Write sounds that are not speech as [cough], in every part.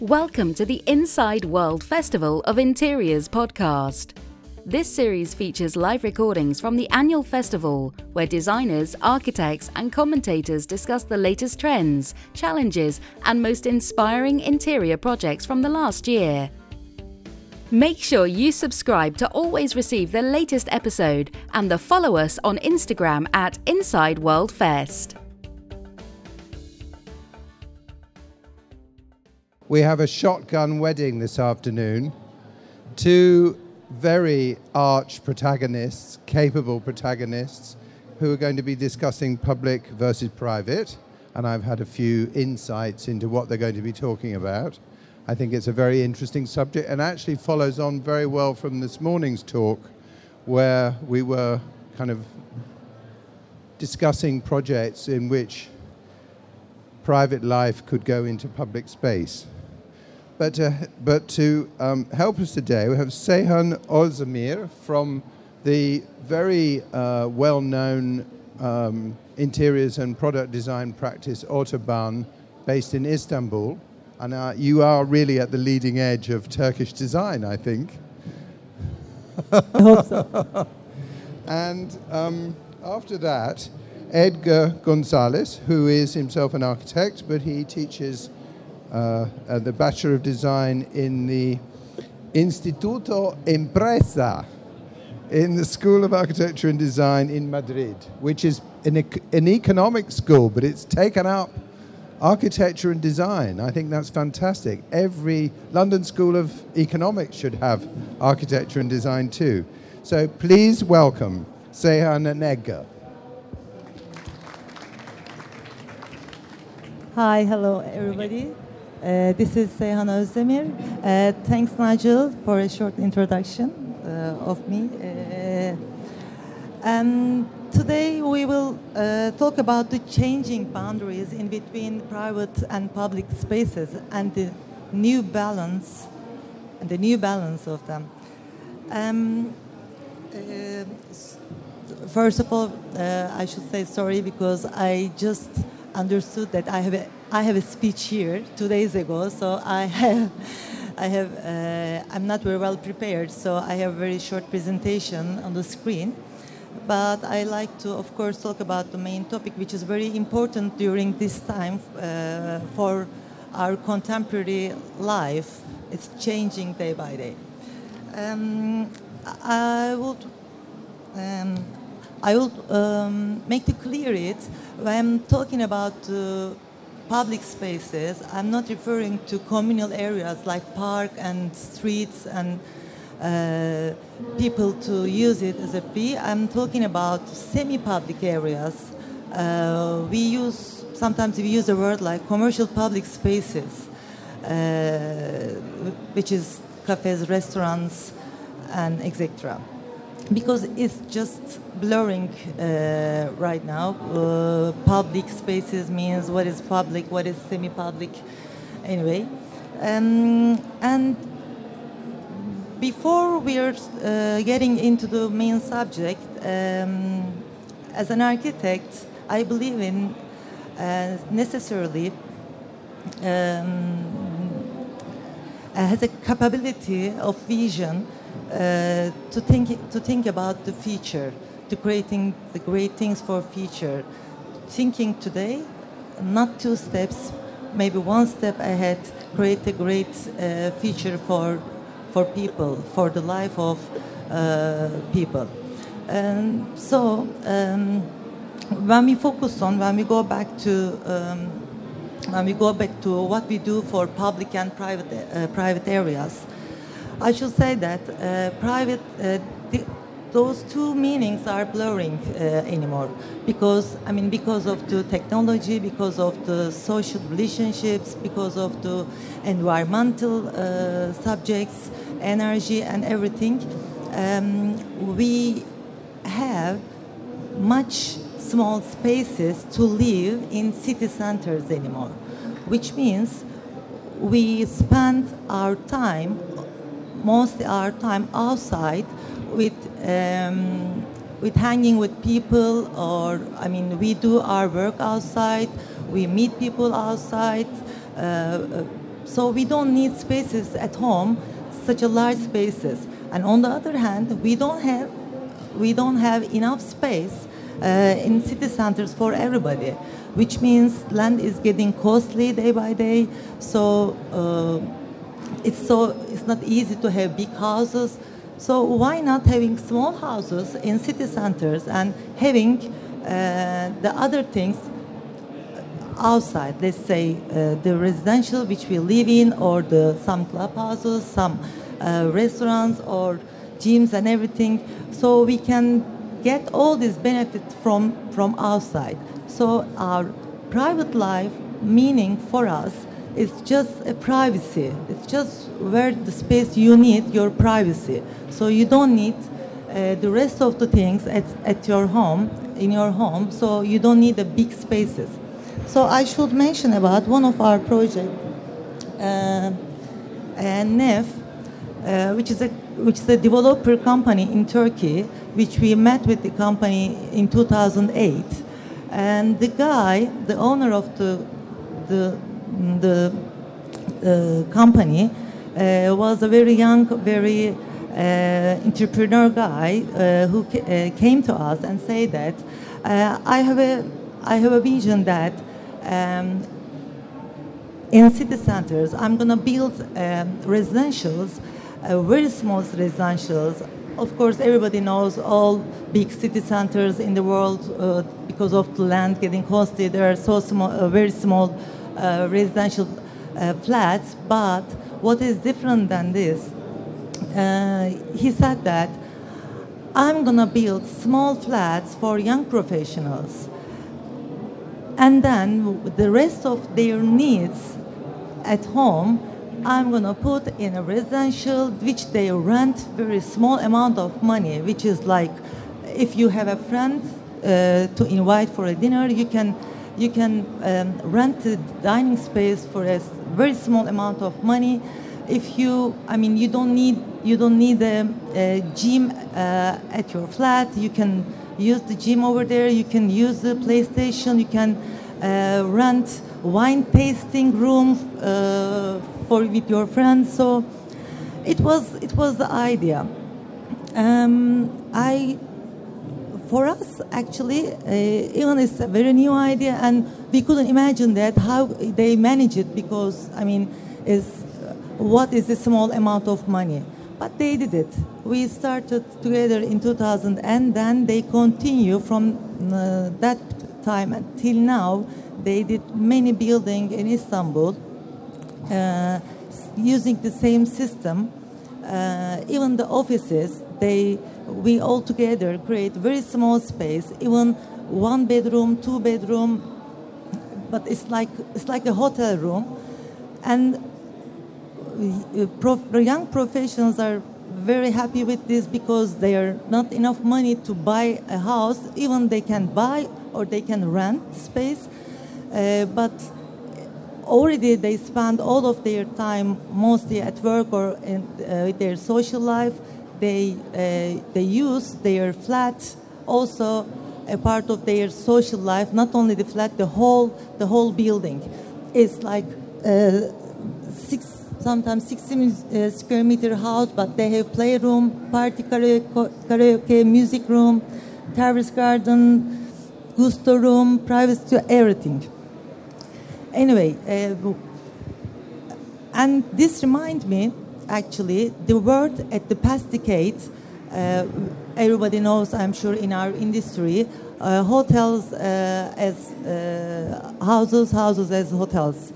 Welcome to the Inside World Festival of Interiors podcast. This series features live recordings from the annual festival, where designers, architects, and commentators discuss the latest trends, challenges, and most inspiring interior projects from the last year. Make sure you subscribe to always receive the latest episode and the follow us on Instagram at Inside World Fest. We have a shotgun wedding this afternoon. Two very arch protagonists, capable protagonists, who are going to be discussing public versus private. And I've had a few insights into what they're going to be talking about. I think it's a very interesting subject and actually follows on very well from this morning's talk, where we were kind of discussing projects in which private life could go into public space. But, uh, but to um, help us today, we have Seyhan Özdemir from the very uh, well known um, interiors and product design practice Autoban, based in Istanbul. And uh, you are really at the leading edge of Turkish design, I think. I hope so. [laughs] And um, after that, Edgar Gonzalez, who is himself an architect, but he teaches uh, the Bachelor of Design in the Instituto Empresa in the School of Architecture and Design in Madrid, which is an, an economic school, but it's taken up architecture and design. I think that's fantastic. Every London School of Economics should have architecture and design too. So please welcome Seyhan and Edgar. Hi, hello everybody. Uh, this is Seyhan Özdemir. Uh, thanks, Nigel, for a short introduction uh, of me. Uh, and today we will uh, talk about the changing boundaries in between private and public spaces and the new balance, and the new balance of them. Um, uh, first of all, I should say sorry because I just understood that I have a, I have a speech here two days ago, so I [laughs] have I have uh, I'm not very well prepared, so I have a very short presentation on the screen. But I like to, of course, talk about the main topic, which is very important during this time uh, for our contemporary life. It's changing day by day. Um, I would um, I will um, make it clear it when talking about uh, public spaces. I'm not referring to communal areas like park and streets and uh, people to use it as a fee. I'm talking about semi-public areas. Uh, we use sometimes we use the word like commercial public spaces, uh, which is cafes, restaurants, and etc because it's just blurring uh, right now. Uh, public spaces means what is public, what is semi-public, anyway. Um, and before we're uh, getting into the main subject, um, as an architect, I believe in uh, necessarily um, has a capability of vision uh, to think to think about the future, to creating the great things for future. Thinking today, not two steps, maybe one step ahead, create a great uh, future for for people, for the life of uh, people. And so, um, when we focus on, when we go back to um, when we go back to what we do for public and private uh, private areas, I should say that uh, private uh, the, those two meanings are blurring uh, anymore because I mean because of the technology, because of the social relationships, because of the environmental uh, subjects, energy and everything. Um, we have much small spaces to live in city centers anymore, which means we spend our time, mostly our time outside with um, with hanging with people, or I mean, we do our work outside, we meet people outside. Uh, uh, so we don't need spaces at home, such a large spaces. And on the other hand, we don't have we don't have enough space uh, in city centers for everybody, which means land is getting costly day by day. So uh, it's so it's not easy to have big houses. So why not having small houses in city centers and having uh, the other things outside? Let's say uh, the residential which we live in, or the some clubhouses, some uh, restaurants, or gyms and everything. So we can get all these benefits from from outside. So our private life meaning for us is just a privacy. It's just where the space you need your privacy. So you don't need uh, the rest of the things at, at your home in your home. So you don't need the big spaces. So I should mention about one of our projects, uh, NEF, uh, which is a which is a developer company in Turkey, which we met with the company in 2008, and the guy, the owner of the the the uh, company, uh, was a very young, very uh, entrepreneur guy who ca- came to us and said that I have a I have a vision that. Um, in city centers, I'm going to build um, residentials, uh, very small residentials. Of course, everybody knows all big city centers in the world uh, because of the land getting costly. There are so small, uh, very small residential uh, flats. But what is different than this? Uh, he said that I'm going to build small flats for young professionals and then the rest of their needs at home i'm going to put in a residential which they rent very small amount of money which is like if you have a friend uh, to invite for a dinner you can you can um, rent a dining space for a very small amount of money. If you i mean you don't need you don't need a, a gym uh, at your flat. You can use the gym over there. You can use the playstation. You can uh, rent wine tasting room uh, for with your friends. So it was it was the idea. Um, i for us actually uh, even it's a very new idea and we couldn't imagine that how they manage it because i mean is what is a small amount of money? But they did it. We started together in 2000 and then they continue from uh, that time until now. They did many buildings in istanbul uh, using the same system. Uh, even the offices, they we all together create very small space, even one bedroom, two bedroom, but it's like it's like a hotel room, and uh, prof, young professionals are very happy with this because they are not enough money to buy a house. Even they can buy or they can rent space, uh, but already they spend all of their time mostly at work or in uh, their social life. They uh, they use their flat also a part of their social life. Not only the flat, the whole the whole building. It's like uh, six sometimes 60 uh, square meter house, but they have playroom, party karaoke, karaoke music room, terrace garden, gusto room, privacy, everything anyway, uh, and this reminds me, actually, the word at the past decade, uh, everybody knows, I'm sure, in our industry, uh, hotels uh, as uh, houses, houses as hotels,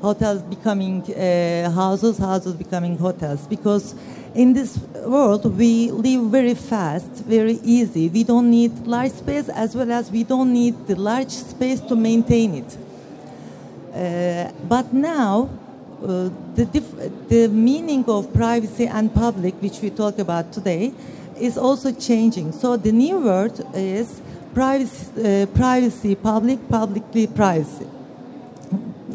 hotels becoming uh, houses, houses becoming hotels, because in this world we live very fast, very easy. We don't need large space as well as we don't need the large space to maintain it. Uh, but now, uh, the, the meaning of privacy and public, which we talk about today, is also changing. So the new word is privacy, uh, privacy public, publicly privacy.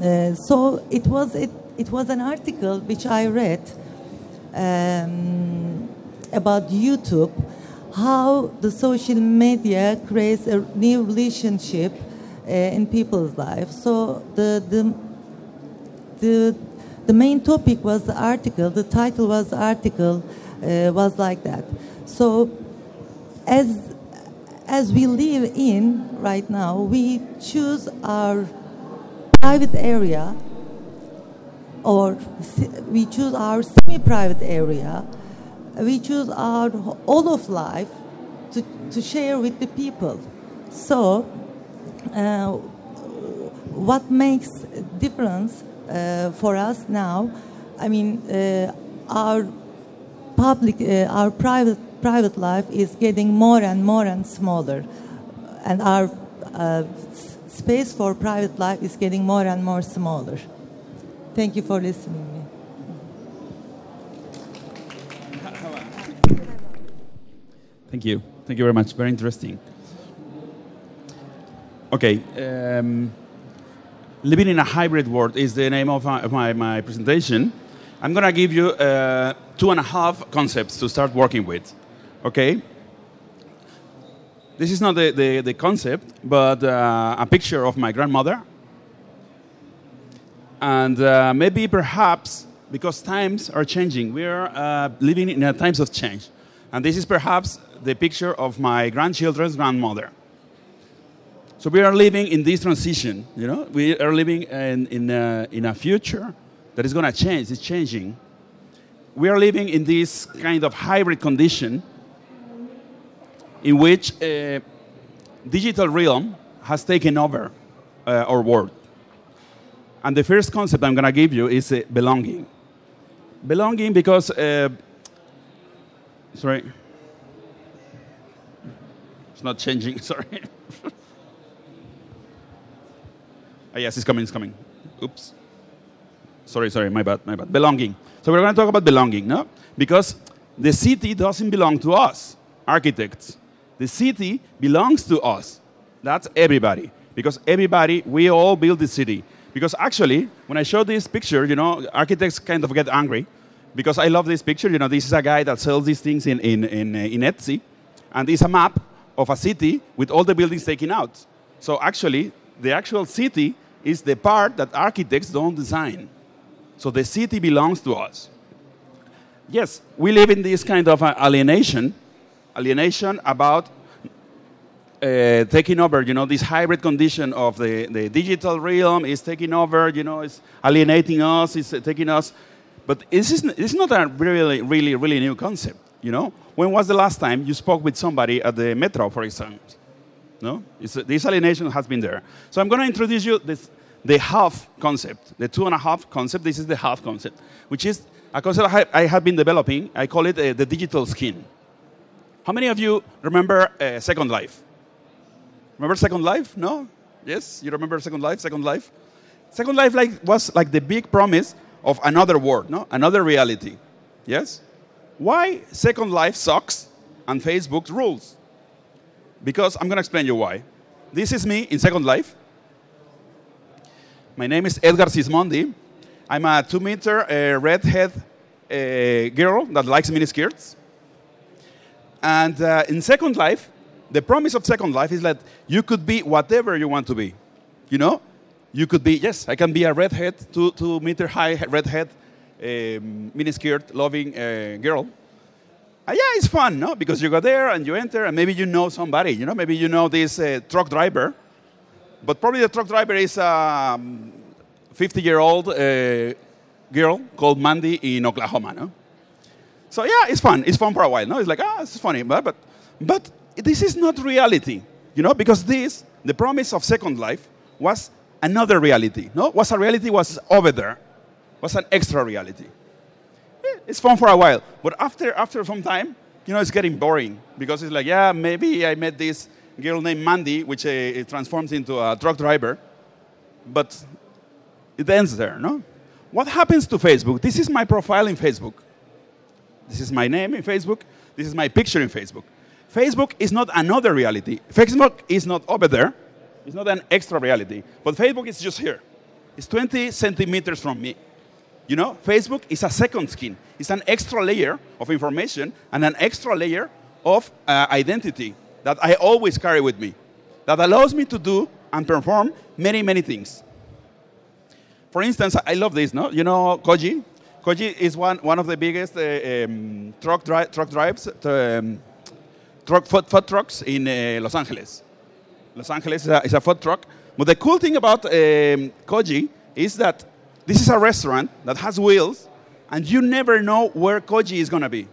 Uh, so it was it, it was an article which I read um, about YouTube, how the social media creates a new relationship uh, in people's lives. So the the the the main topic was the article. The title was the article uh, was like that. So as as we live in right now, we choose our private area or we choose our semi-private area. We choose our all of life to, to share with the people. So, uh, what makes difference for us now? I mean, uh, our public, uh, our private private life is getting more and more and smaller, and our uh, space for private life is getting more and more smaller. Thank you for listening. Thank you. Thank you very much. Very interesting. Okay. Um, living in a hybrid world is the name of my, of my, my presentation. I'm going to give you uh, two and a half concepts to start working with. Okay? This is not the, the, the concept, but uh, a picture of my grandmother. And uh, maybe perhaps because times are changing, we are uh, living in times of change. And this is perhaps the picture of my grandchildren's grandmother. So we are living in this transition, you know, we are living in, in, a, in a future that is going to change, it's changing. We are living in this kind of hybrid condition in which a digital realm has taken over uh, our world. And the first concept I'm going to give you is uh, belonging. Belonging because, uh, sorry, it's not changing, [laughs] sorry. Oh, yes, it's coming, it's coming. Oops. Sorry, sorry, my bad, my bad. Belonging. So we're going to talk about belonging, no? Because the city doesn't belong to us, architects. The city belongs to us. That's everybody. Because everybody, we all build the city. Because actually, when I show this picture, you know, architects kind of get angry because I love this picture. You know, this is a guy that sells these things in, in, in, uh, in Etsy, and is a map of a city with all the buildings taken out. So actually, the actual city is the part that architects don't design. So the city belongs to us. Yes, we live in this kind of alienation, alienation about uh, taking over, you know, this hybrid condition of the, the digital realm is taking over, you know, it's alienating us, it's taking us. But this is, is not a really, really, really new concept, you know? When was the last time you spoke with somebody at the metro, for example? No? It's, this alienation has been there. So I'm going to introduce you this, the half concept, the two and a half concept. This is the half concept, which is a concept I, have been developing. I call it uh, the digital skin. How many of you remember uh, Second Life? Remember Second Life? No? Yes? You remember Second Life? Second Life? Second Life like, was like the big promise of another world, no? Another reality. Yes? Why Second Life sucks and Facebook rules? Because I'm going to explain you why. This is me in Second Life. My name is Edgar Sismondi. I'm a two meter uh, redhead uh, girl that likes miniskirts. And uh, in Second Life, the promise of Second Life is that you could be whatever you want to be. You know? You could be, yes, I can be a redhead, two, two meter high redhead um, miniskirt loving uh, girl. Uh, yeah, it's fun, no? Because you go there and you enter, and maybe you know somebody. You know, maybe you know this uh, truck driver, but probably the truck driver is a 50 year old uh, girl called Mandy in Oklahoma, no? So yeah, it's fun. It's fun for a while, no? It's like, ah, it's funny, but, but, but this is not reality, you know, because this, the promise of Second Life, was another reality, no? Was a reality was over there was an extra reality. It's fun for a while, but after, after some time, you know, it's getting boring because it's like, yeah, maybe I met this girl named Mandy, which uh, transforms into a truck driver, but it ends there, no? What happens to Facebook? This is my profile in Facebook. This is my name in Facebook. This is my picture in Facebook. Facebook is not another reality. Facebook is not over there. It's not an extra reality. But Facebook is just here. It's 20 centimeters from me. You know, Facebook is a second skin. It's an extra layer of information and an extra layer of uh, identity that I always carry with me that allows me to do and perform many, many things. For instance, I love this, no? You know Kogi? Kogi is one, one of the biggest uh, um, truck, dri- truck drives, um, truck food, food trucks in uh, Los Angeles. Los Angeles is a, is a food truck. But the cool thing about um, Kogi is that this is a restaurant that has wheels, and you never know where Kogi is going to be.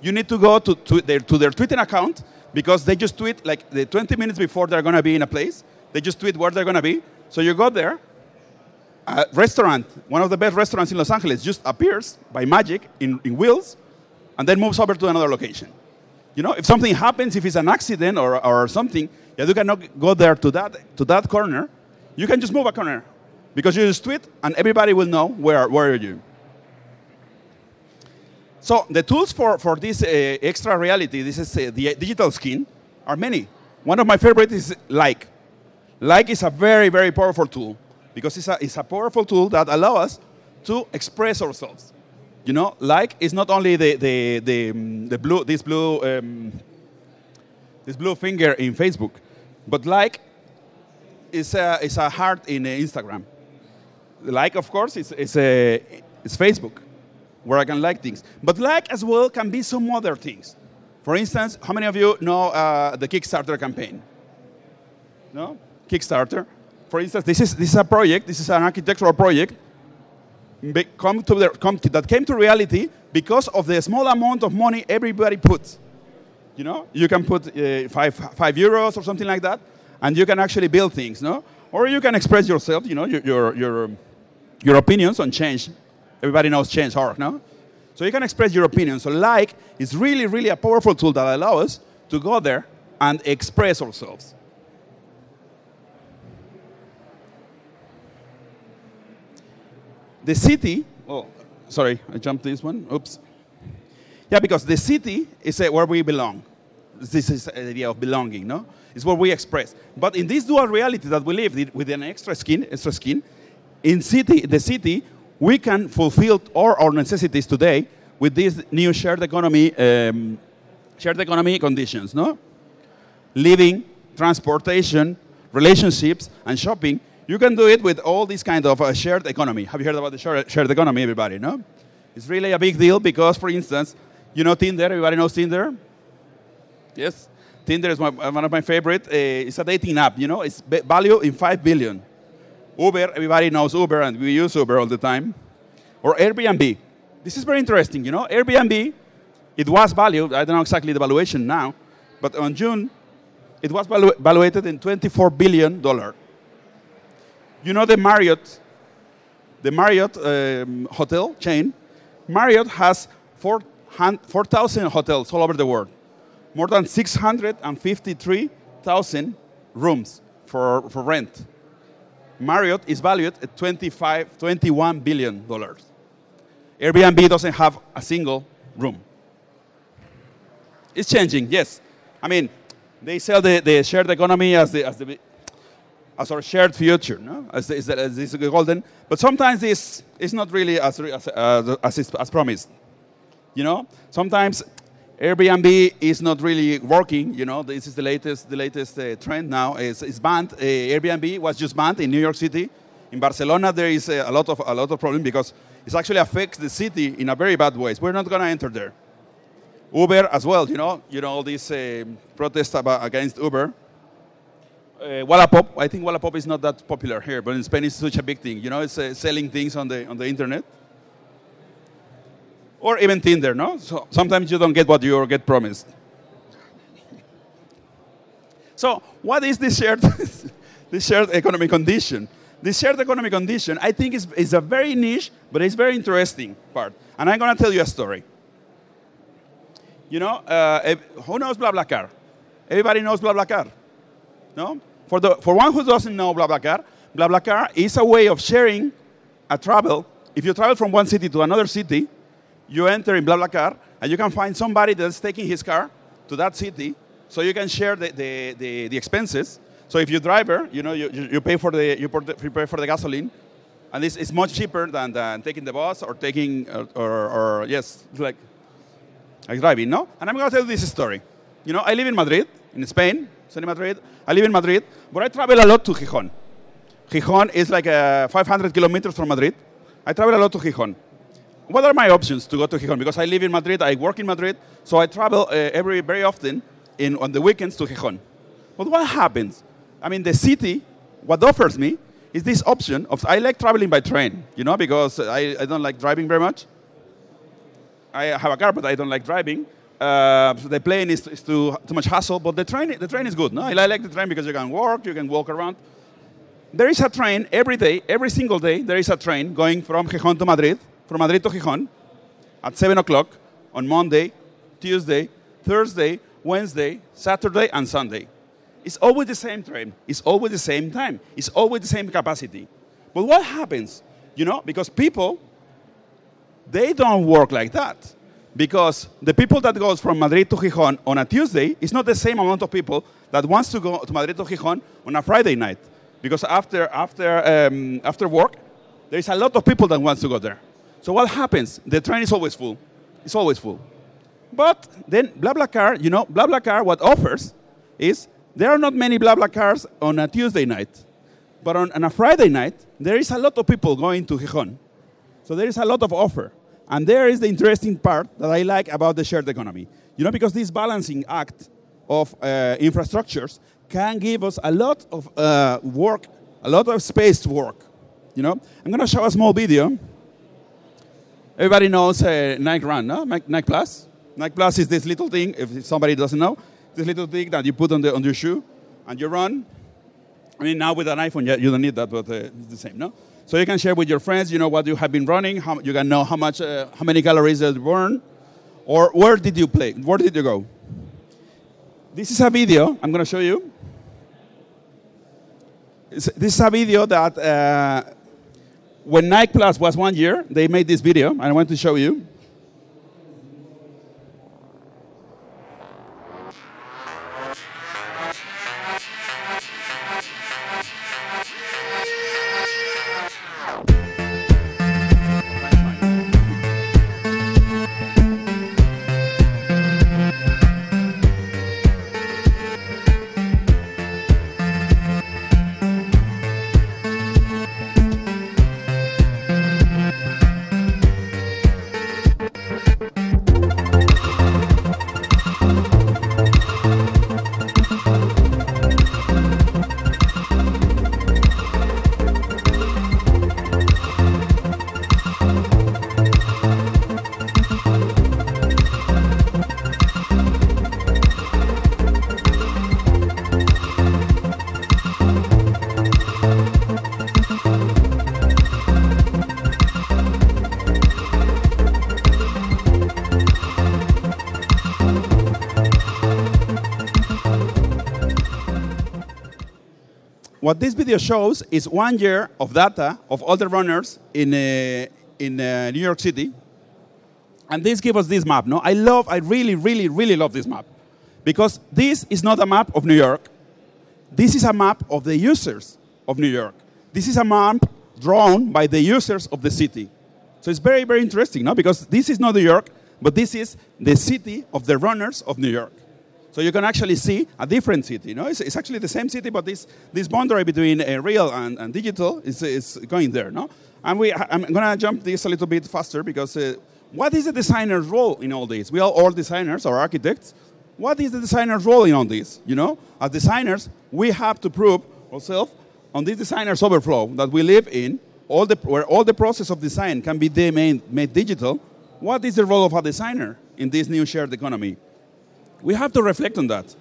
You need to go to, to, their, to their Twitter account because they just tweet like the 20 minutes before they're going to be in a place. They just tweet where they're going to be. So you go there, a restaurant, one of the best restaurants in Los Angeles, just appears by magic in, in wheels and then moves over to another location. You know, if something happens, if it's an accident or, or something, you cannot go there to that, to that corner. You can just move a corner because you just tweet and everybody will know where, where are you. So the tools for, for this uh, extra reality, this is uh, the digital skin, are many. One of my favorites is Like. Like is a very, very powerful tool because it's a, it's a powerful tool that allows us to express ourselves. You know, like is not only the, the, the, um, the blue, this blue, um, this blue finger in Facebook, but like is a, is a heart in uh, Instagram. Like, of course, is, is, a, is Facebook, where I can like things. But like as well can be some other things. For instance, how many of you know uh, the Kickstarter campaign? No? Kickstarter. For instance, this is, this is a project, this is an architectural project be- come to the, come to, that came to reality because of the small amount of money everybody puts. You know, you can put uh, five, five euros or something like that, and you can actually build things, no? Or you can express yourself, you know, your, your, your, your opinions on change. Everybody knows change.org, no? So you can express your opinion. So like is really, really a powerful tool that allows us to go there and express ourselves. The city, oh, sorry, I jumped this one. Oops. Yeah, because the city is uh, where we belong. This is the idea of belonging, no? It's what we express. But in this dual reality that we live with an extra skin, extra skin, in city, the city, we can fulfill all our necessities today with these new shared economy, um, shared economy conditions, no? Living, transportation, relationships, and shopping. You can do it with all this kind of uh, shared economy. Have you heard about the shared, shared economy, everybody? No? It's really a big deal because, for instance, you know Tinder. Everybody knows Tinder. Yes, Tinder is my, one of my favorite. Uh, it's a dating app. You know, it's value in five billion. Uber, everybody knows Uber, and we use Uber all the time. Or Airbnb. This is very interesting. You know, Airbnb, it was valued. I don't know exactly the valuation now, but on June, it was valu- valuated in 24 billion dollar. You know the Marriott, the Marriott um, hotel chain. Marriott has 4,000 hotels all over the world, more than 653,000 rooms for, for rent. Marriott is valued at 25, 21 billion dollars. Airbnb doesn't have a single room. It's changing, yes. I mean, they sell the, the shared economy as the, as the as our shared future, no? as, as, as this golden. But sometimes this is not really as, as, as, as promised. You know, sometimes Airbnb is not really working. You know, this is the latest, the latest uh, trend now. It's, it's banned. Uh, Airbnb was just banned in New York City. In Barcelona, there is a, lot of a lot of problem because it actually affects the city in a very bad ways. We're not going to enter there. Uber as well. You know, you know all these uh, protests about, against Uber uh, Wallapop. I think Wallapop is not that popular here, but in Spain it's such a big thing. You know, it's uh, selling things on the on the internet, or even Tinder. No, so sometimes you don't get what you get promised. So, what is this shared [laughs] this shared economic condition? This shared economic condition, I think, is, is a very niche, but it's very interesting part. And I'm going to tell you a story. You know, uh, who knows BlaBlaCar? Everybody knows BlaBlaCar. No? For, the, for one who doesn't know BlaBlaCar, BlaBlaCar is a way of sharing a travel. If you travel from one city to another city, you enter in BlaBlaCar, and you can find somebody that's taking his car to that city, so you can share the, the, the, the expenses. So if you're driver, you know, you, you pay for the, you pay for the gasoline, and it's, it's much cheaper than, than taking the bus or taking, or, or, or yes, like, like driving, no? And I'm going to tell you this story. You know, I live in Madrid, in Spain, in Madrid. I live in Madrid, but I travel a lot to Gijón. Gijón is like uh, 500 kilometers from Madrid. I travel a lot to Gijón. What are my options to go to Gijón? Because I live in Madrid, I work in Madrid, so I travel uh, every very often in, on the weekends to Gijón. But what happens? I mean, the city, what offers me is this option of I like traveling by train, you know, because I, I don't like driving very much. I have a car, but I don't like driving. Uh, so the plane is, is too, too much hassle, but the train, the train is good. No? I like the train because you can walk, you can walk around. There is a train every day, every single day, there is a train going from Gijón to Madrid, from Madrid to Gijón, at 7 o'clock on Monday, Tuesday, Thursday, Wednesday, Saturday, and Sunday. It's always the same train. It's always the same time. It's always the same capacity. But what happens? You know, because people, they don't work like that. Because the people that goes from Madrid to Gijón on a Tuesday is not the same amount of people that wants to go to Madrid to Gijón on a Friday night. Because after, after, um, after work, there is a lot of people that wants to go there. So what happens? The train is always full. It's always full. But then BlaBlaCar, you know, BlaBlaCar, what offers is there are not many BlaBlaCars on a Tuesday night. But on, on, a Friday night, there is a lot of people going to Gijón. So there is a lot of offer. And there is the interesting part that I like about the shared economy. You know, because this balancing act of uh, infrastructures can give us a lot of uh, work, a lot of space to work. You know, I'm going to show a small video. Everybody knows uh, Nike Run, no? Nike Plus. Nike Plus is this little thing, if somebody doesn't know, this little thing that you put on, the, on your shoe and you run. I mean, now with an iPhone, you don't need that, but uh, it's the same, no? So you can share with your friends, you know, what you have been running, how, you can know how much, uh, how many calories you burn, or where did you play, where did you go? This is a video I'm going to show you. It's, this is a video that uh, when Nike Plus was one year, they made this video, and I want to show you. What this video shows is one year of data of all the runners in, uh, in uh, New York City. And this gives us this map. No, I love, I really, really, really love this map. Because this is not a map of New York. This is a map of the users of New York. This is a map drawn by the users of the city. So it's very, very interesting, no? Because this is not New York, but this is the city of the runners of New York. So you can actually see a different city. You know, it's, it's actually the same city, but this, this boundary between uh, real and, and digital is, is going there. No, and we, I'm going to jump this a little bit faster because uh, what is the designer's role in all this? We are all designers or architects. What is the designer's role in all this? You know, as designers, we have to prove ourselves on this designer's overflow that we live in, all the, where all the process of design can be made, made digital. What is the role of a designer in this new shared economy? We have to reflect on that.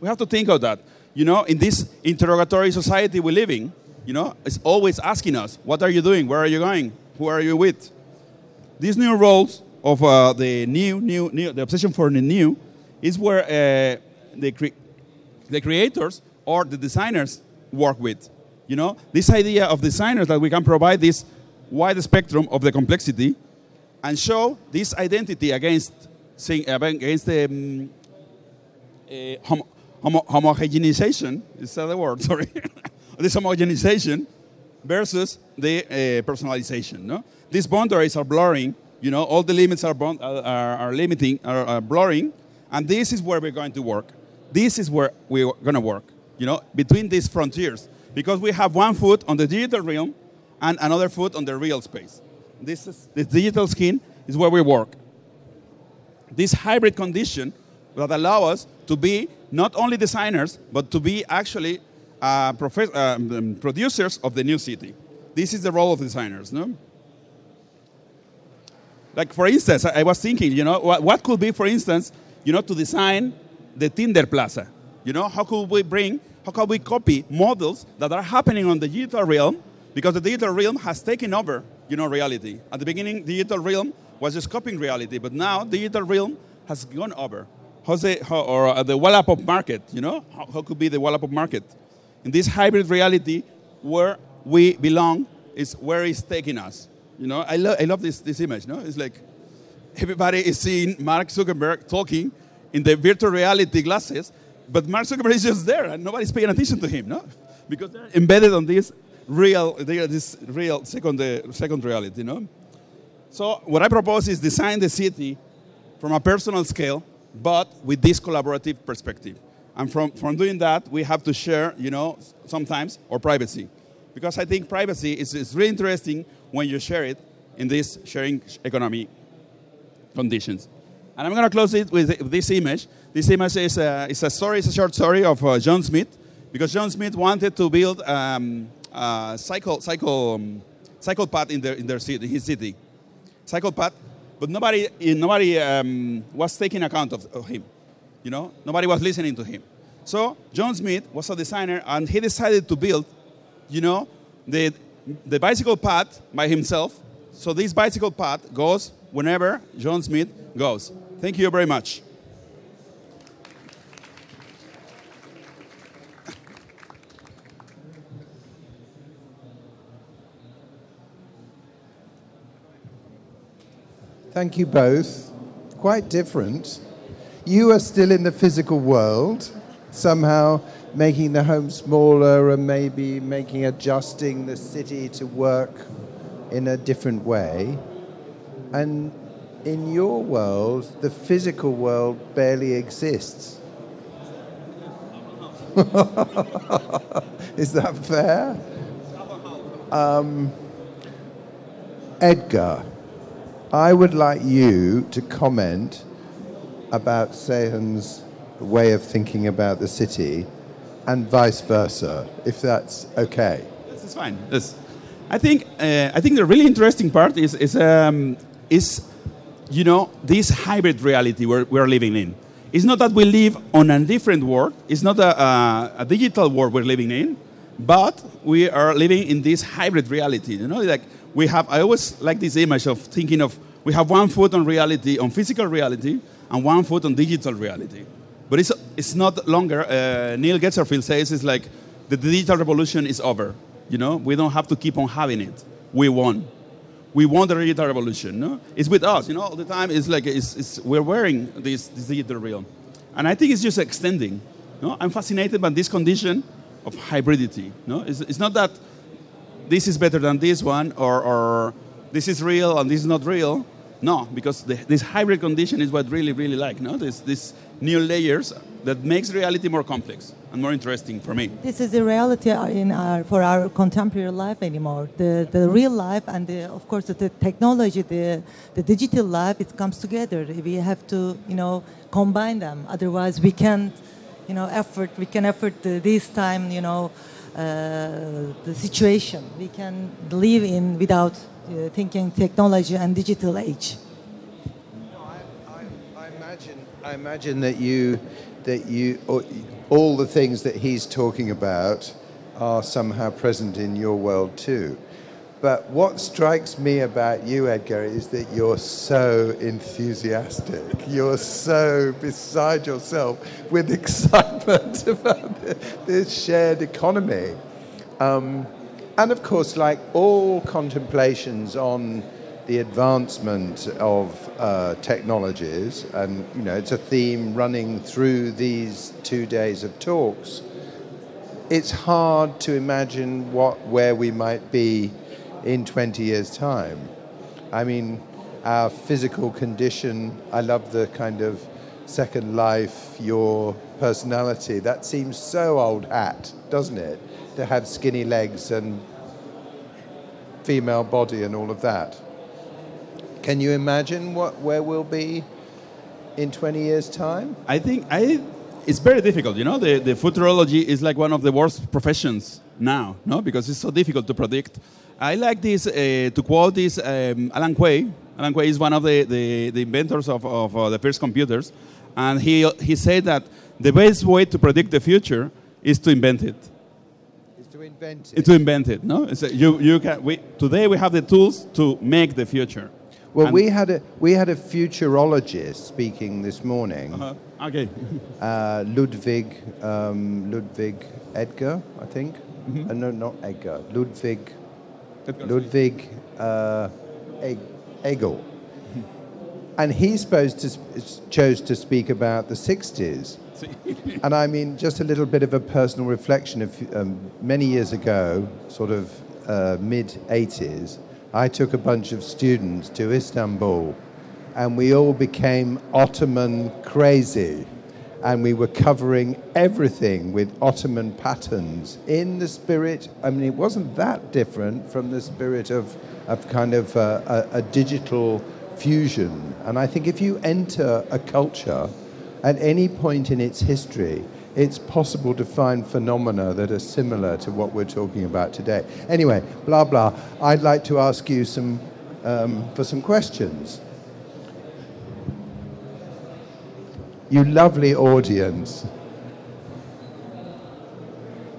We have to think of that. You know, in this interrogatory society we live in, you know, it's always asking us, what are you doing? Where are you going? Who are you with? These new roles of uh, the new, new, new, the obsession for the new, is where uh, the, cre- the creators or the designers work with. You know, this idea of designers that we can provide this wide spectrum of the complexity and show this identity against, against the um, homo, homo, homogenization, is that the word? [laughs] Sorry. this homogenization versus the uh, personalization. No? These boundaries are blurring. You know, all the limits are, bond, are, are, limiting, are, are blurring, and this is where we're going to work. This is where we're going to work. you know, between these frontiers, because we have one foot on the digital realm and another foot on the real space. This, is, this digital skin is where we work. This hybrid condition that allow us to be not only designers, but to be actually uh, um, producers of the new city. This is the role of designers, no? Like, for instance, I, was thinking, you know, what, what could be, for instance, you know, to design the Tinder Plaza? You know, how could we bring, how can we copy models that are happening on the digital realm? Because the digital realm has taken over, you know, reality. At the beginning, the digital realm was just copying reality, but now the digital realm has gone over. How, or uh, the Wallapop market, you know? How, how could be the Wallapop market? In this hybrid reality, where we belong is where it's taking us. You know, I, lo- I love this, this image, no? It's like everybody is seeing Mark Zuckerberg talking in the virtual reality glasses, but Mark Zuckerberg is just there and nobody's paying attention to him, no? Because they're embedded on this real, this real second, uh, second reality, no? So what I propose is design the city from a personal scale, but with this collaborative perspective. And from, from doing that, we have to share, you know, sometimes our privacy. Because I think privacy is, is really interesting when you share it in this sharing economy conditions. And I'm going to close it with this image. This image is a, is a story, it's a short story of uh, John Smith, because John Smith wanted to build um, a cycle, cycle, um, cycle path in, their, in their city, his city. Cycle path, but nobody, nobody um, was taking account of, of him. You know, nobody was listening to him. So John Smith was a designer, and he decided to build, you know, the, the bicycle path by himself. So this bicycle path goes whenever John Smith goes. Thank you very much. Thank you both. Quite different. You are still in the physical world, somehow making the home smaller and maybe making adjusting the city to work in a different way. And in your world, the physical world barely exists. [laughs] Is that fair? Um, Edgar, I would like you to comment about Seyhan's way of thinking about the city and vice versa, if that's okay. This is fine. This, I think, uh, I think the really interesting part is, is, um, is you know, this hybrid reality we're, we're living in. It's not that we live on a different world, it's not a, a, a digital world we're living in, but we are living in this hybrid reality. You know, like we have, I always like this image of thinking of we have one foot on reality, on physical reality, and one foot on digital reality. But it's, it's not longer, uh, Neil Gershenfeld says, it's like the digital revolution is over. You know, we don't have to keep on having it. We won. We won the digital revolution. No? It's with us, you know, all the time. It's like it's, it's, we're wearing this, this digital realm. And I think it's just extending. No? I'm fascinated by this condition of hybridity. No? It's, it's not that this is better than this one or, or this is real and this is not real. No, because the, this hybrid condition is what really, really like. No, this, this new layers that makes reality more complex and more interesting for me. This is the reality in our, for our contemporary life anymore. The, the real life and the, of course the technology, the, the digital life, it comes together. We have to, you know, combine them. Otherwise, we can't, you know, effort. We can effort this time, you know, the situation. We can live in without uh, thinking technology and digital age. I imagine that you, that you, all the things that he's talking about are somehow present in your world too. But what strikes me about you, Edgar, is that you're so enthusiastic. You're so beside yourself with [laughs] excitement about this shared economy. Um, and of course, like all contemplations on the advancement of uh, technologies, and you know, it's a theme running through these two days of talks. It's hard to imagine what where we might be in 20 years' time. I mean, our physical condition. I love the kind of Second Life, your personality. That seems so old hat, doesn't it? To have skinny legs and female body and all of that. Can you imagine what where we'll be in 20 years' time? I think I, it's very difficult. You know, the, the futurology is like one of the worst professions now, no, because it's so difficult to predict. I like this uh, to quote this um, Alan Kay. Alan Kay is one of the, the, the inventors of, of uh, the first computers, and he he said that the best way to predict the future is to invent it. Is to invent It's it. to invent it. No, it's you you can. We, today we have the tools to make the future. Well, And- we had a we had a futurologist speaking this morning. Uh, okay. [laughs] uh, Ludwig um, Ludwig Edgar, I think. Mm-hmm. Uh, no, not Edgar. Ludwig Ludwig uh, Eg- Egel. And he supposed to sp- chose to speak about the 60s. [laughs] and I mean, just a little bit of a personal reflection. Of, um, many years ago, sort of uh, mid 80s, I took a bunch of students to Istanbul and we all became Ottoman crazy. And we were covering everything with Ottoman patterns in the spirit. I mean, it wasn't that different from the spirit of, of kind of uh, a, a digital fusion. And I think if you enter a culture at any point in its history, it's possible to find phenomena that are similar to what we're talking about today. Anyway, blah blah. I'd like to ask you some um, for some questions. You lovely audience.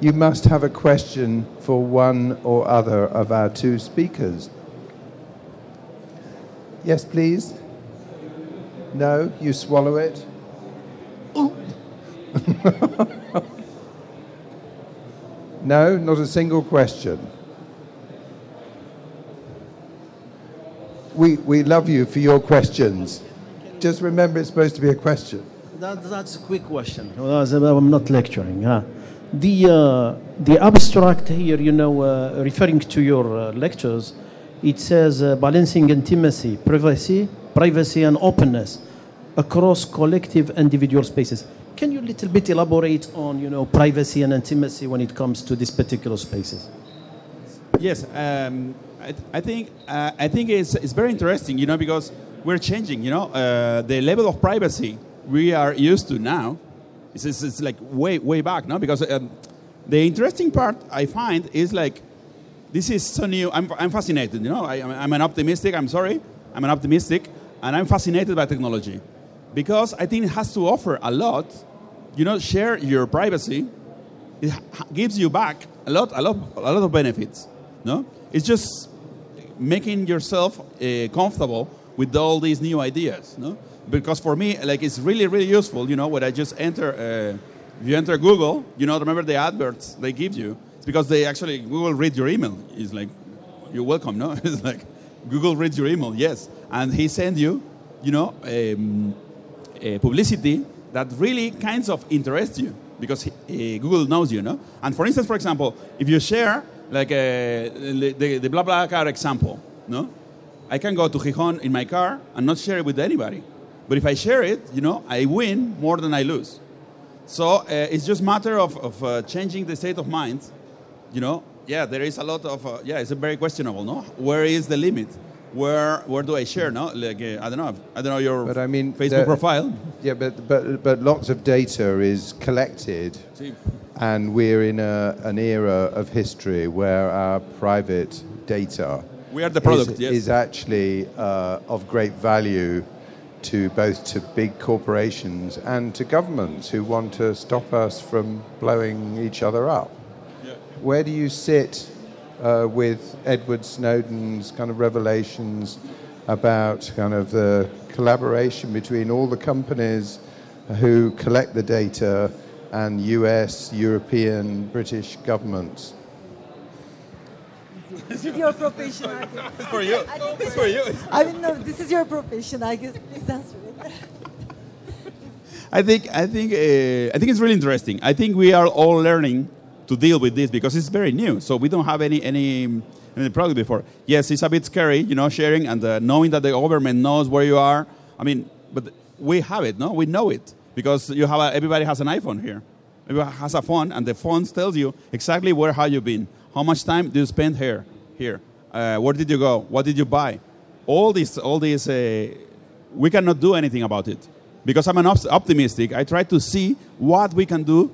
You must have a question for one or other of our two speakers. Yes, please. No, you swallow it. [laughs] no, not a single question. We, we love you for your questions. Just remember it's supposed to be a question. That, that's a quick question. I'm not lecturing. Huh? The, uh, the abstract here, you know, uh, referring to your uh, lectures, it says uh, balancing intimacy, privacy, privacy and openness across collective individual spaces. Can you a little bit elaborate on, you know, privacy and intimacy when it comes to these particular spaces? Yes, um, I, I think uh, I think it's, it's very interesting, you know, because we're changing. You know, uh, the level of privacy we are used to now is it's, it's like way way back, no? Because um, the interesting part I find is like this is so new. I'm, I'm fascinated. You know, I, I'm- I'm an optimistic. I'm sorry, I'm an optimistic, and I'm fascinated by technology because I think it has to offer a lot. You know, share your privacy it gives you back a lot, a lot, a lot of benefits. No, it's just making yourself uh, comfortable with all these new ideas. No, because for me, like it's really, really useful. You know, when I just enter, uh, if you enter Google, you know, remember the adverts they give you. It's because they actually Google read your email. It's like you're welcome. No, [laughs] it's like Google reads your email. Yes, and he send you, you know, um, uh, publicity that really kinds of interests you because uh, Google knows you, no? And for instance, for example, if you share like uh, the, the, BlaBlaCar example, no? I can go to Gijón in my car and not share it with anybody. But if I share it, you know, I win more than I lose. So uh, it's just matter of, of uh, changing the state of mind. You know, yeah, there is a lot of uh, yeah. It's a very questionable, no? Where is the limit? Where where do I share? No, like uh, I don't know. I don't know your But I mean, Facebook profile. Yeah, but, but, but lots of data is collected, See. and we're in a, an era of history where our private data We are the product, is, yes. is actually uh, of great value to both to big corporations and to governments who want to stop us from blowing each other up. Where do you sit uh, with Edward Snowden's kind of revelations about kind of the collaboration between all the companies who collect the data and US, European, British governments? This is your profession, I guess. for you. I think It's for you. I mean, no, this is your profession, I guess. Please answer it. [laughs] I think I think uh, I think it's really interesting. I think we are all learning to deal with this because it's very new. So we don't have any any any product before. Yes, it's a bit scary, you know, sharing and uh, knowing that the government knows where you are. I mean, but we have it, no? We know it because you have a, everybody has an iPhone here. Everybody has a phone, and the phone tells you exactly where have you been, how much time do you spend here, here, uh, where did you go, what did you buy, all this, all these. Uh, we cannot do anything about it because I'm an op- optimistic. I try to see what we can do,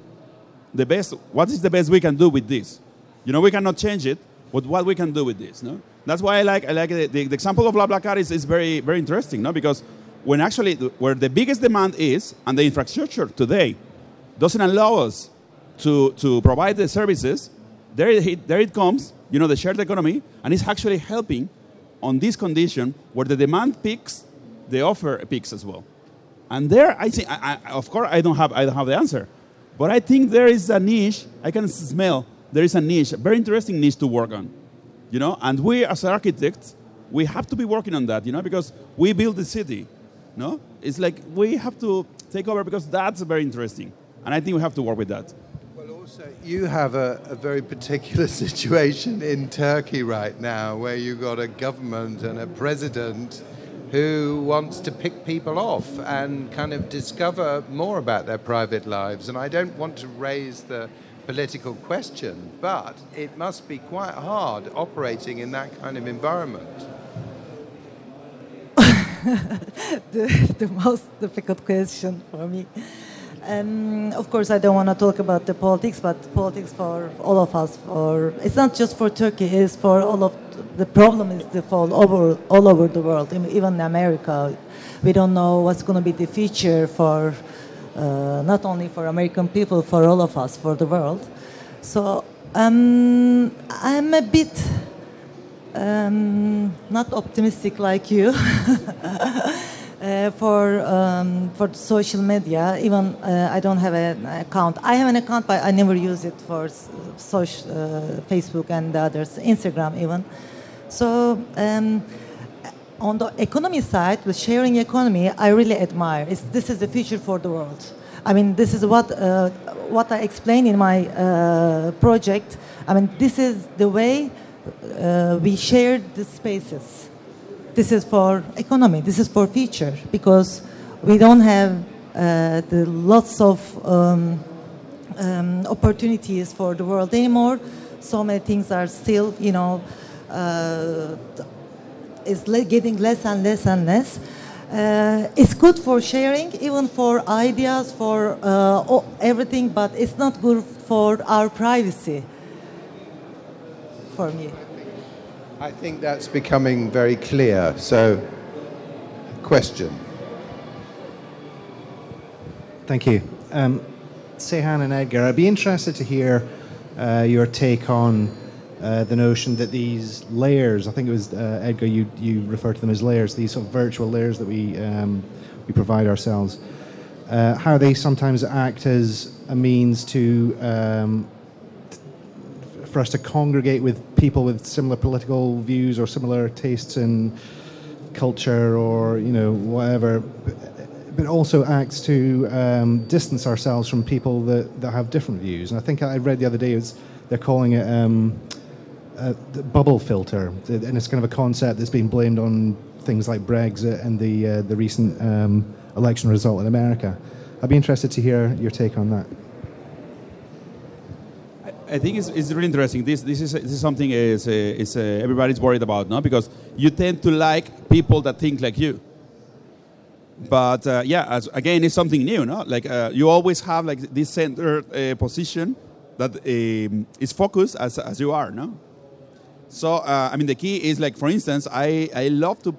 the best. What is the best we can do with this? You know, we cannot change it, but what we can do with this, no? That's why I like I like the, the, the example of BlaBlaCar is, is very very interesting, no? Because when actually where the biggest demand is and the infrastructure today doesn't allow us to to provide the services, there it, there it comes, you know, the shared economy, and it's actually helping on this condition where the demand peaks, the offer peaks as well. And there, I think, I, I, of course, I don't have I don't have the answer, but I think there is a niche. I can smell there is a niche, a very interesting niche to work on you know? And we as architects we have to be working on that you know? Because we build the city no? It's like we have to take over because that's very interesting. And i think we have to work with that also you have a, a very particular [laughs] situation in turkey right now where you've got a government and a president who wants to pick people off and kind of discover more about their private lives and i don't want to raise the political question, but it must be quite hard operating in that kind of environment. [laughs] the, the most difficult question for me. Um, of course, I don't want to talk about the politics, but politics for all of us. For it's not just for Turkey; it's for all of the problem is the fall over all over the world, even in America. We don't know what's going to be the future for uh, not only for American people, for all of us, for the world. So um, I'm a bit um, not optimistic like you. [laughs] Uh, for um, for social media. Even uh, I don't have an account. I have an account, but I never use it for social uh, Facebook and the others, Instagram even. So um, on the economy side, the sharing economy, I really admire. It's, this is the future for the world. I mean, this is what uh, what I explain in my uh, project. I mean, this is the way uh, we share the spaces. This is for economy. This is for future because we don't have uh, the lots of um, um, opportunities for the world anymore. So many things are still, you know uh, is getting less and less and less. Uh, it's good for sharing, even for ideas, for uh, everything, but it's not good for our privacy. For me. I think that's becoming very clear. So, question. Thank you. Um, Seyhan and Edgar, I'd be interested to hear uh, your take on uh, the notion that these layers, I think it was uh, Edgar, you, you referred to them as layers, these sort of virtual layers that we, um, we provide ourselves, uh, how they sometimes act as a means to, um, for us to congregate with people with similar political views or similar tastes in culture or, you know, whatever. But also acts to um, distance ourselves from people that, that have different views. And I think I read the other day, was, they're calling it um, uh, bubble filter, and it's kind of a concept that's been blamed on things like Brexit and the uh, the recent um, election result in America. I'd be interested to hear your take on that. I think it's, it's really interesting. This this is this is something is uh, is uh, everybody's worried about, no? Because you tend to like people that think like you. But uh, yeah, as, again, it's something new, no? Like uh, you always have like this center uh, position that um, is focused as as you are, no? So, uh, I mean, the key is like, for instance, I, I love to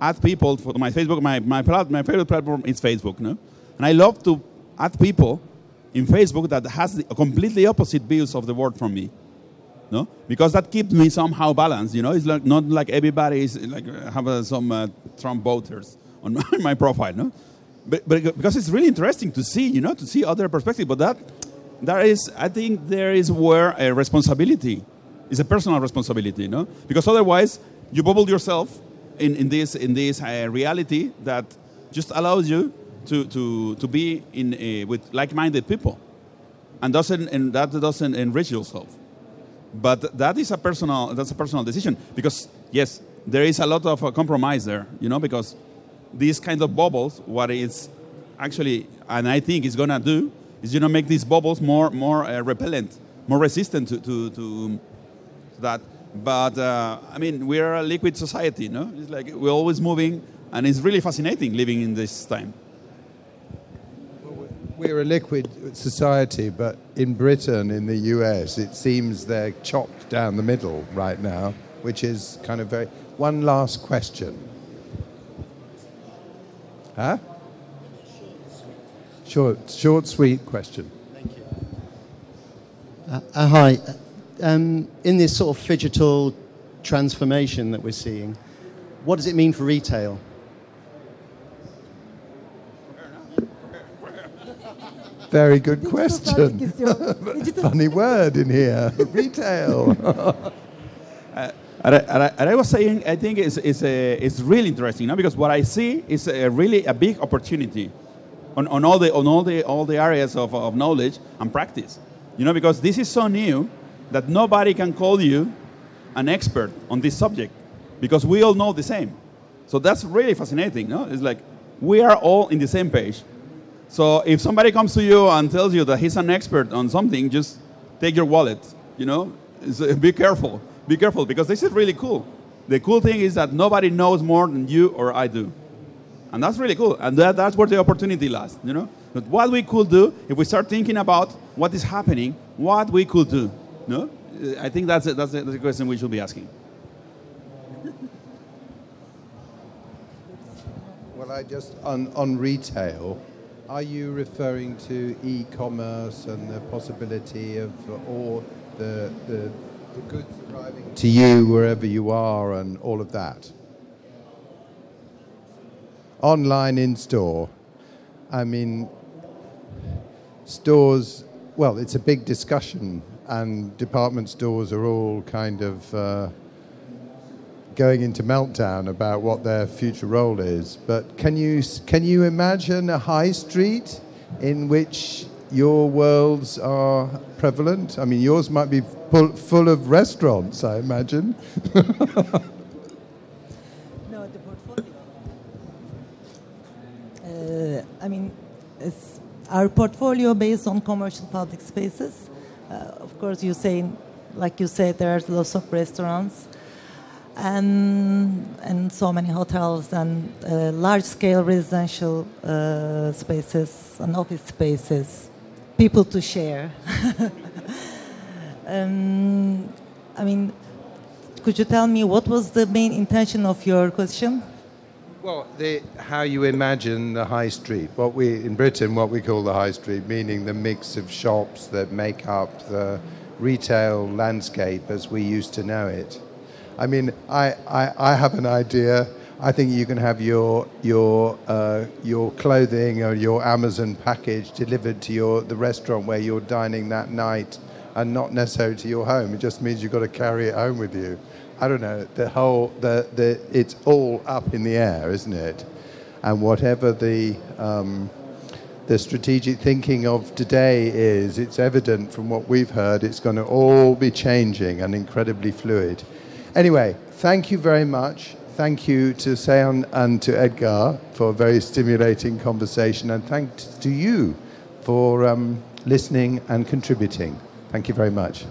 add people for my Facebook. My, my, my favorite platform is Facebook, no? And I love to add people in Facebook that has the completely opposite views of the world from me. No, because that keeps me somehow balanced. You know, it's like not like everybody is like have uh, some uh, Trump voters [laughs] on my, my profile. No, but, but because it's really interesting to see, you know, to see other perspective. But that there is, I think, there is where a responsibility is a personal responsibility, no? Because otherwise, you bubble yourself in, in this, in this uh, reality that just allows you to, to, to be in a, with like-minded people. And, doesn't, and that doesn't enrich yourself. But that is a personal, that's a personal decision. Because, yes, there is a lot of uh, compromise there, you know, because these kind of bubbles, what it's actually, and I think it's gonna do, is you know make these bubbles more more uh, repellent, more resistant to to, to that. But uh, I mean, we're a liquid society, no? It's like we're always moving, and it's really fascinating living in this time. We're a liquid society, but in Britain, in the US, it seems they're chopped down the middle right now, which is kind of very. One last question. Huh? Short, short, sweet question. Uh, uh, hi. Um, in this sort of digital transformation that we're seeing, what does it mean for retail? Very good Digital question. strategy istiyorum. [laughs] Digital- Funny word in here. [laughs] Retail. Uh, and I, and I, and I was saying, I think it's, it's, a, it's really interesting, no? because what I see is a really a big opportunity on, on, all, the, on all, the, all the areas of, of knowledge and practice. You know, because this is so new that nobody can call you an expert on this subject because we all know the same. So that's really fascinating. No? It's like we are all in the same page. So if somebody comes to you and tells you that he's an expert on something, just take your wallet. You know, uh, [laughs] be careful. Be careful because this is really cool. The cool thing is that nobody knows more than you or I do, and that's really cool. And that, that's where the opportunity lies. You know, but what we could do if we start thinking about what is happening, what we could do. No, Uh, I think that's a, that's, a, that's a question we should be asking. Well, I just on on retail. Are you referring to e-commerce and the possibility of all the the, the goods arriving to you wherever you are and all of that? Online, in store. I mean, stores. Well, it's a big discussion, and department stores are all kind of. Uh, going into meltdown about what their future role is. But can you can you imagine a high street in which your worlds are prevalent? I mean, yours might be full, full of restaurants, I imagine. [laughs] No, the portfolio. Uh, I mean, it's our portfolio based on commercial public spaces. Uh, of course, you say, like you said, there are lots of restaurants and and so many hotels and uh, large-scale residential uh, spaces and office spaces, people to share. [laughs] um, I mean, could you tell me what was the main intention of your question? Well, the, how you imagine the high street, what we in Britain, what we call the high street, meaning the mix of shops that make up the retail landscape as we used to know it. I mean, I, I, I have an idea. I think you can have your your uh, your clothing or your Amazon package delivered to your the restaurant where you're dining that night, and not necessarily to your home. It just means you've got to carry it home with you. I don't know. The whole the the it's all up in the air, isn't it? And whatever the um, the strategic thinking of today is, it's evident from what we've heard, it's going to all be changing and incredibly fluid. Anyway, thank you very much. Thank you to Seyhan and to Edgar for a very stimulating conversation, and thanks to you for um, listening and contributing. Thank you very much.